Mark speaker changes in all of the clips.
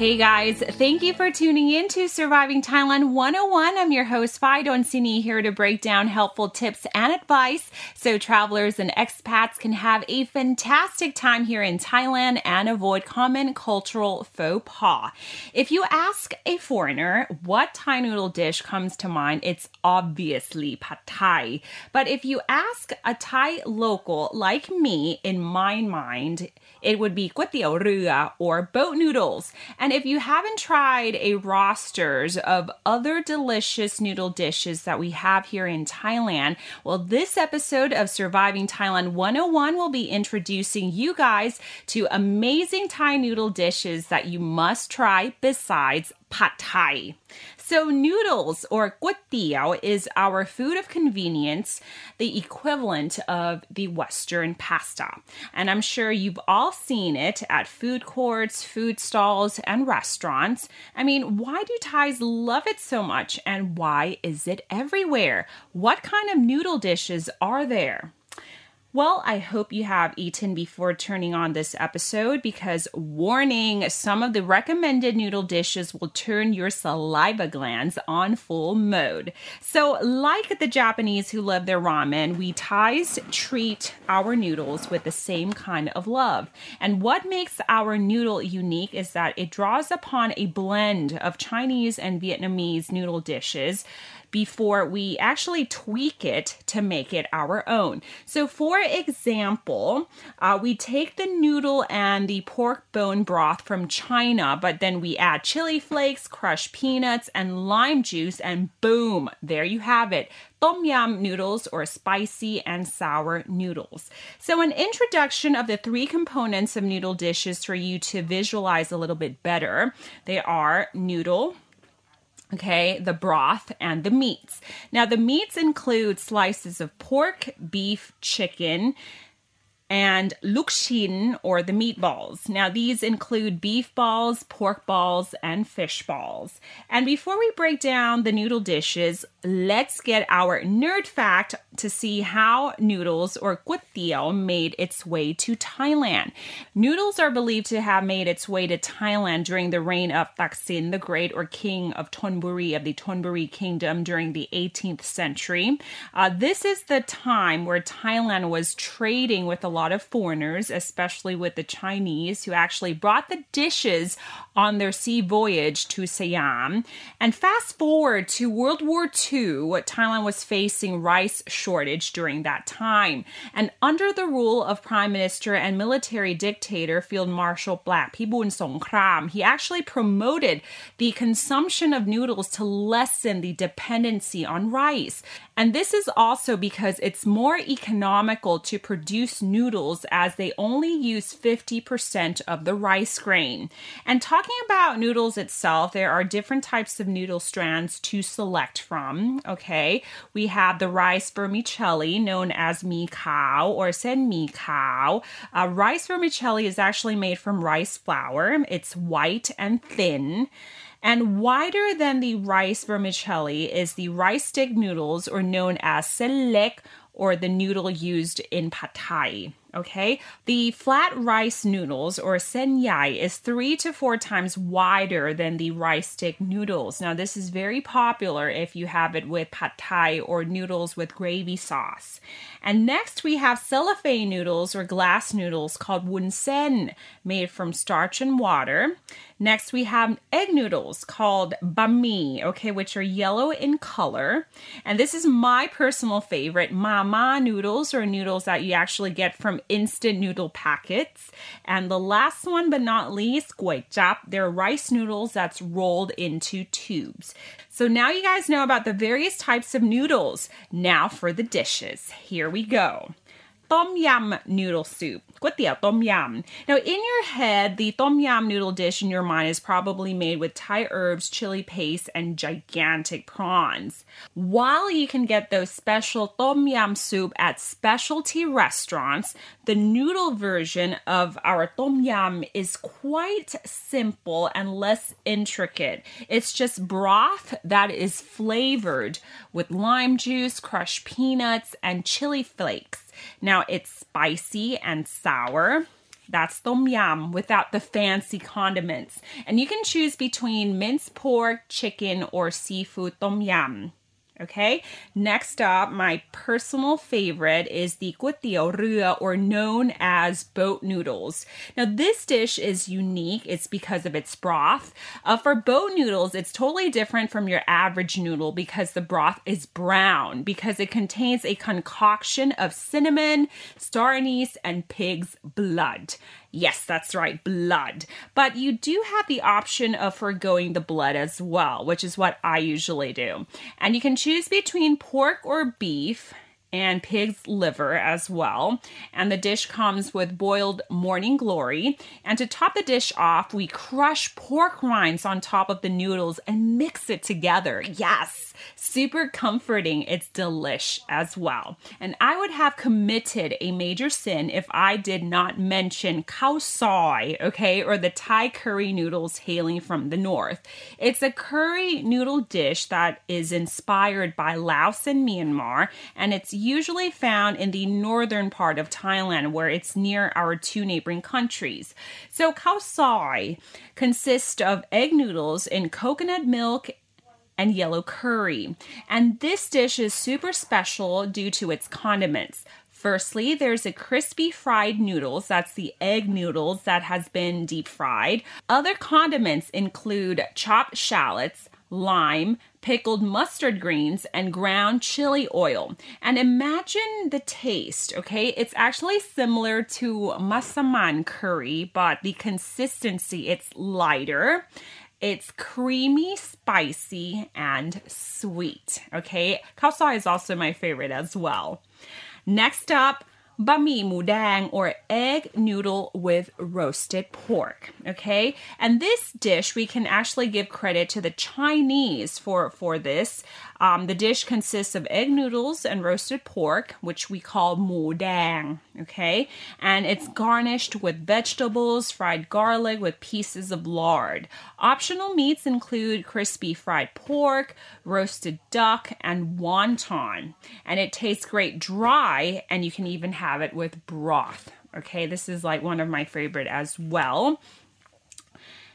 Speaker 1: Hey guys, thank you for tuning in to Surviving Thailand 101. I'm your host, Fai Donsini, here to break down helpful tips and advice so travelers and expats can have a fantastic time here in Thailand and avoid common cultural faux pas. If you ask a foreigner what Thai noodle dish comes to mind, it's obviously pad Thai. But if you ask a Thai local like me, in my mind, it would be guatiao rua or boat noodles. And if you haven't tried a rosters of other delicious noodle dishes that we have here in Thailand, well, this episode of Surviving Thailand 101 will be introducing you guys to amazing Thai noodle dishes that you must try besides pad Thai. So, noodles or guatiao is our food of convenience, the equivalent of the Western pasta. And I'm sure you've all seen it at food courts, food stalls, and restaurants. I mean, why do Thais love it so much and why is it everywhere? What kind of noodle dishes are there? Well, I hope you have eaten before turning on this episode because, warning, some of the recommended noodle dishes will turn your saliva glands on full mode. So, like the Japanese who love their ramen, we Thais treat our noodles with the same kind of love. And what makes our noodle unique is that it draws upon a blend of Chinese and Vietnamese noodle dishes before we actually tweak it to make it our own. So, for example, uh, we take the noodle and the pork bone broth from China, but then we add chili flakes, crushed peanuts, and lime juice, and boom, there you have it tom yum noodles or spicy and sour noodles. So, an introduction of the three components of noodle dishes for you to visualize a little bit better. They are noodle, okay, the broth and the meats. Now, the meats include slices of pork, beef, chicken, and lukshin or the meatballs. Now, these include beef balls, pork balls, and fish balls. And before we break down the noodle dishes, let's get our nerd fact to see how noodles or guatiao made its way to Thailand. Noodles are believed to have made its way to Thailand during the reign of Taksin the Great or King of Thonburi of the Thonburi Kingdom during the 18th century. Uh, this is the time where Thailand was trading with a lot of foreigners, especially with the Chinese, who actually brought the dishes on their sea voyage to Siam. And fast forward to World War II, Thailand was facing rice shortage during that time. And under the rule of Prime Minister and military dictator Field Marshal Plaek Phibun he actually promoted the consumption of noodles to lessen the dependency on rice. And this is also because it's more economical to produce noodles as they only use 50% of the rice grain. And talking about noodles itself, there are different types of noodle strands to select from. Okay, we have the rice vermicelli, known as mi khao or sen mi khao. Uh, rice vermicelli is actually made from rice flour, it's white and thin. And wider than the rice vermicelli is the rice stick noodles, or known as selek, or the noodle used in pad thai. Okay, the flat rice noodles or sen yai is three to four times wider than the rice stick noodles. Now, this is very popular if you have it with pad thai or noodles with gravy sauce. And next, we have cellophane noodles or glass noodles called wun sen, made from starch and water. Next, we have egg noodles called bami, okay, which are yellow in color. And this is my personal favorite, mama noodles or noodles that you actually get from instant noodle packets. And the last one but not least, guai chap. They're rice noodles that's rolled into tubes. So now you guys know about the various types of noodles. Now for the dishes. Here we go tom yum noodle soup. Kwetiao tom yum. Now, in your head, the tom yum noodle dish in your mind is probably made with Thai herbs, chili paste, and gigantic prawns. While you can get those special tom yum soup at specialty restaurants, the noodle version of our tom yum is quite simple and less intricate. It's just broth that is flavored with lime juice, crushed peanuts, and chili flakes. Now it's spicy and sour. That's tom yum without the fancy condiments. And you can choose between minced pork, chicken, or seafood tom yum. Okay, next up, my personal favorite is the guitiao rua, or known as boat noodles. Now, this dish is unique. It's because of its broth. Uh, for boat noodles, it's totally different from your average noodle because the broth is brown because it contains a concoction of cinnamon, star anise, and pig's blood. Yes, that's right, blood. But you do have the option of foregoing the blood as well, which is what I usually do. And you can choose between pork or beef and pig's liver as well. And the dish comes with boiled morning glory. And to top the dish off, we crush pork rinds on top of the noodles and mix it together. Yes, super comforting. It's delish as well. And I would have committed a major sin if I did not mention khao soi, okay, or the Thai curry noodles hailing from the north. It's a curry noodle dish that is inspired by Laos and Myanmar, and it's usually found in the northern part of Thailand, where it's near our two neighboring countries. So, khao soi consists of egg noodles in coconut milk and yellow curry. And this dish is super special due to its condiments. Firstly, there's a crispy fried noodles. That's the egg noodles that has been deep fried. Other condiments include chopped shallots, lime, pickled mustard greens, and ground chili oil. And imagine the taste, okay? It's actually similar to masaman curry, but the consistency, it's lighter. It's creamy, spicy, and sweet. Okay, khao is also my favorite as well. Next up, bami mudang or egg noodle with roasted pork. Okay, and this dish we can actually give credit to the Chinese for for this. Um, the dish consists of egg noodles and roasted pork, which we call mu dang, okay? And it's garnished with vegetables, fried garlic with pieces of lard. Optional meats include crispy fried pork, roasted duck, and wonton. And it tastes great dry, and you can even have it with broth. Okay, this is like one of my favorite as well.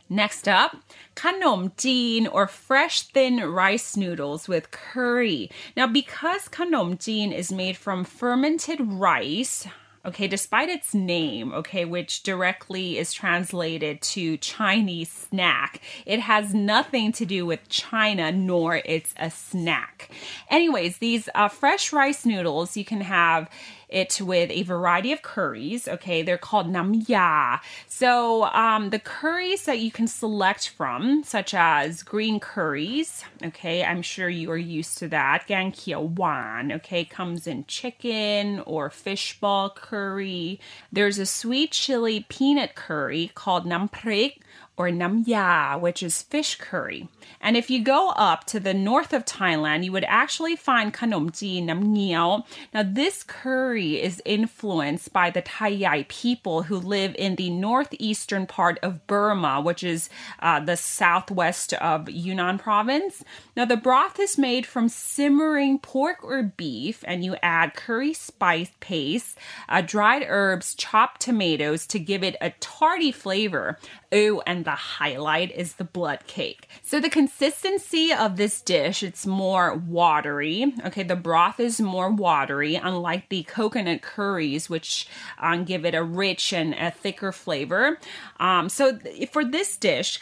Speaker 1: Next up, kanom jin or fresh thin rice noodles with curry. Now, because kanom jin is made from fermented rice, okay, despite its name, okay, which directly is translated to Chinese snack, it has nothing to do with China, nor it's a snack. Anyways, these uh, fresh rice noodles you can have it with a variety of curries. Okay, they're called namya. So um, the curries that you can select from, such as green curries. Okay, I'm sure you are used to that. Gang wan. Okay, comes in chicken or fish ball curry. There's a sweet chili peanut curry called namprik or namya, which is fish curry. And if you go up to the north of Thailand, you would actually find kanomji namngiao. Now, this curry is influenced by the Thai people who live in the northeastern part of Burma, which is uh, the southwest of Yunnan province. Now, the broth is made from simmering pork or beef, and you add curry spice paste, uh, dried herbs, chopped tomatoes to give it a tarty flavor. Oh, and the highlight is the blood cake. So the consistency of this dish, it's more watery. Okay, the broth is more watery, unlike the coconut curries, which um, give it a rich and a thicker flavor. Um, so for this dish,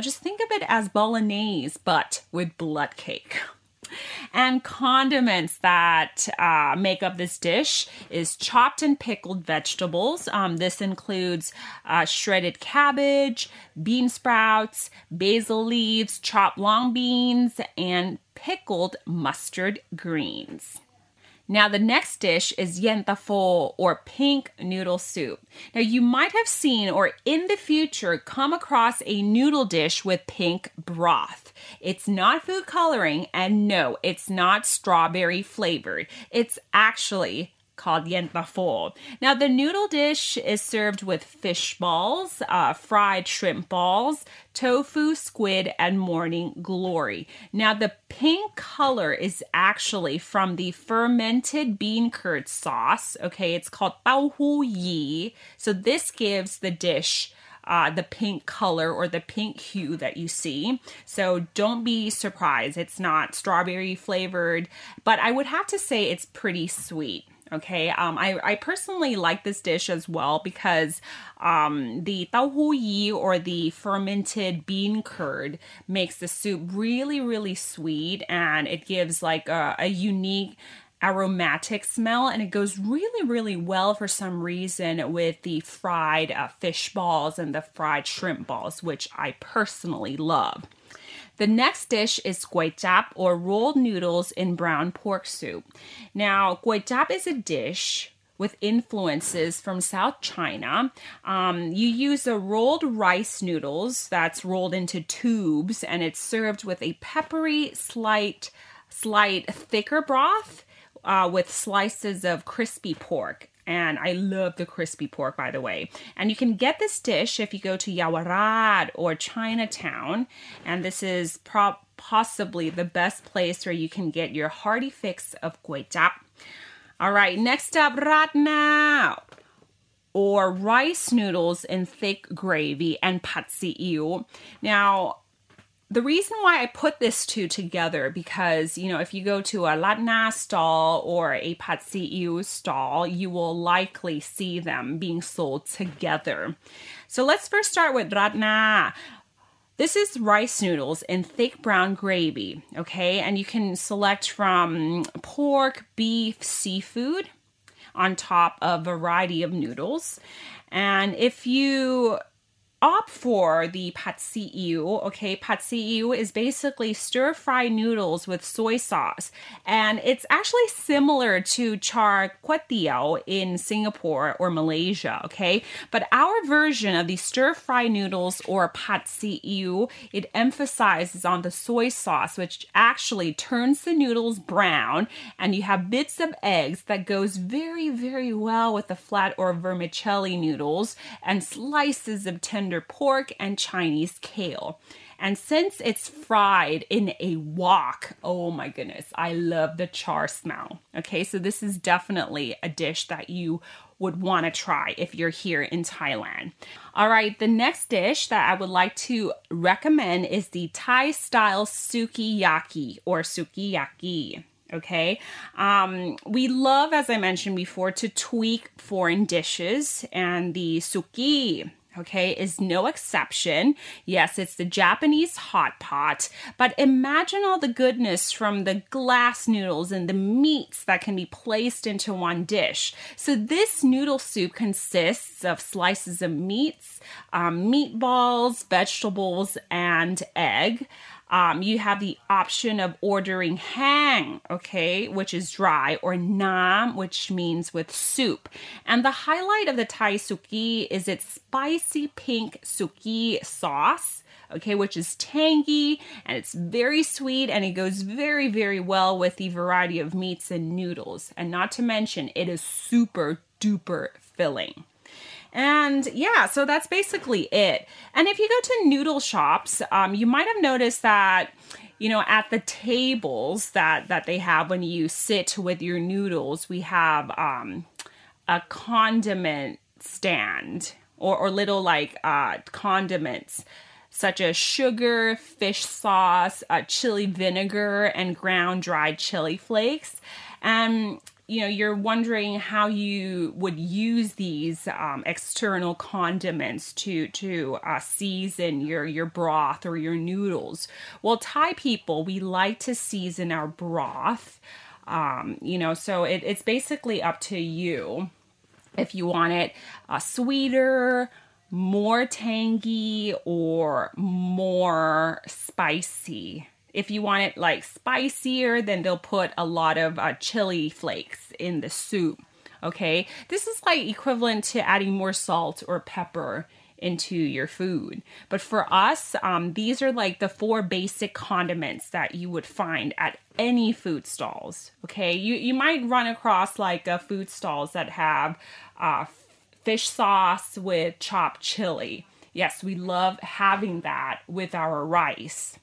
Speaker 1: just think of it as bolognese, but with blood cake. And condiments that uh, make up this dish is chopped and pickled vegetables. Um, this includes uh, shredded cabbage, bean sprouts, basil leaves, chopped long beans, and pickled mustard greens. Now, the next dish is yentafo or pink noodle soup. Now, you might have seen or in the future come across a noodle dish with pink broth. It's not food coloring, and no, it's not strawberry flavored. It's actually called yentafo. Now, the noodle dish is served with fish balls, uh, fried shrimp balls, tofu, squid, and morning glory. Now, the pink color is actually from the fermented bean curd sauce. Okay, it's called bao hu yi. So, this gives the dish. Uh, the pink color or the pink hue that you see. So don't be surprised. It's not strawberry flavored, but I would have to say it's pretty sweet. Okay, um, I, I personally like this dish as well because um, the hu yi or the fermented bean curd makes the soup really, really sweet and it gives like a, a unique aromatic smell and it goes really really well for some reason with the fried uh, fish balls and the fried shrimp balls which i personally love the next dish is guicap or rolled noodles in brown pork soup. Now, guicap is a dish with influences from South China. Um, you use a rolled rice noodles that's rolled into tubes and it's served with a peppery, slight, slight thicker broth uh, with slices of crispy pork. And I love the crispy pork, by the way. And you can get this dish if you go to Yaowarat or Chinatown. And this is pro- possibly the best place where you can get your hearty fix of guicap. All right, next up, ratna or rice noodles in thick gravy and ew. Now, the reason why I put this two together because you know if you go to a Latna stall or a pad see stall, you will likely see them being sold together. So let's first start with ratna. This is rice noodles in thick brown gravy, okay? And you can select from pork, beef, seafood on top of a variety of noodles. And if you opt for the pad see ew. Okay, pad see ew is basically stir fry noodles with soy sauce, and it's actually similar to char kway teow in Singapore or Malaysia. Okay, but our version of the stir fry noodles or pad see ew it emphasizes on the soy sauce, which actually turns the noodles brown, and you have bits of eggs that goes very very well with the flat or vermicelli noodles and slices of tender tender pork and Chinese kale. And since it's fried in a wok, oh my goodness, I love the char smell. Okay, so this is definitely a dish that you would want to try if you're here in Thailand. All right, the next dish that I would like to recommend is the Thai style sukiyaki or sukiyaki okay um, we love as i mentioned before to tweak foreign dishes and the suki okay, is no exception. Yes, it's the Japanese hot pot, but imagine all the goodness from the glass noodles and the meats that can be placed into one dish. So, this noodle soup consists of slices of meats, um, meatballs, vegetables, and egg. Um, you have the option of ordering hang, okay, which is dry, or nam, which means with soup. And the highlight of the Thai suki is its spicy pink suki sauce okay, which is tangy and it's very sweet and it goes very, very well with the variety of meats and noodles. And not to mention, it is super duper filling. And yeah, so that's basically it. And if you go to noodle shops, um, you might have noticed that you know at the tables that that they have when you sit with your noodles we have um a condiment stand or, or little like uh condiments such as sugar, fish sauce, uh, chili vinegar, and ground dried chili flakes. And you know you're wondering how you would use these um, external condiments to to uh, season your your broth or your noodles. Well thai people we like to season our broth um, you know so it, it's basically up to you. If you want it uh, sweeter more tangy or more spicy If you want it like spicier, then they'll put a lot of uh, chili flakes in the soup. Okay, this is like equivalent to adding more salt or pepper into your food. But for us, um, these are like the four basic condiments that you would find at any food stalls. Okay, you you might run across like uh, food stalls that have uh, fish sauce with chopped chili. Yes, we love having that with our rice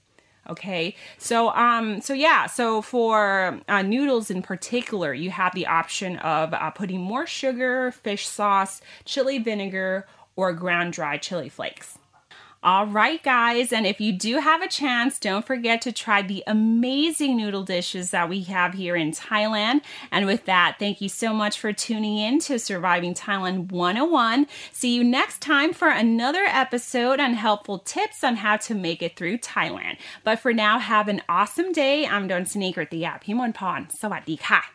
Speaker 1: okay? So um so yeah so for uh, noodles in particular you have the option of uh, putting more sugar fish sauce chili vinegar or ground dry chili flakes all right, guys, and if you do have a chance, don't forget to try the amazing noodle dishes that we have here in Thailand. And with that, thank you so much for tuning in to Surviving Thailand 101. See you next time for another episode on helpful tips on how to make it through Thailand. But for now, have an awesome day. I'm Don Sneaker at the app. Himon Pon. Sawadee ka.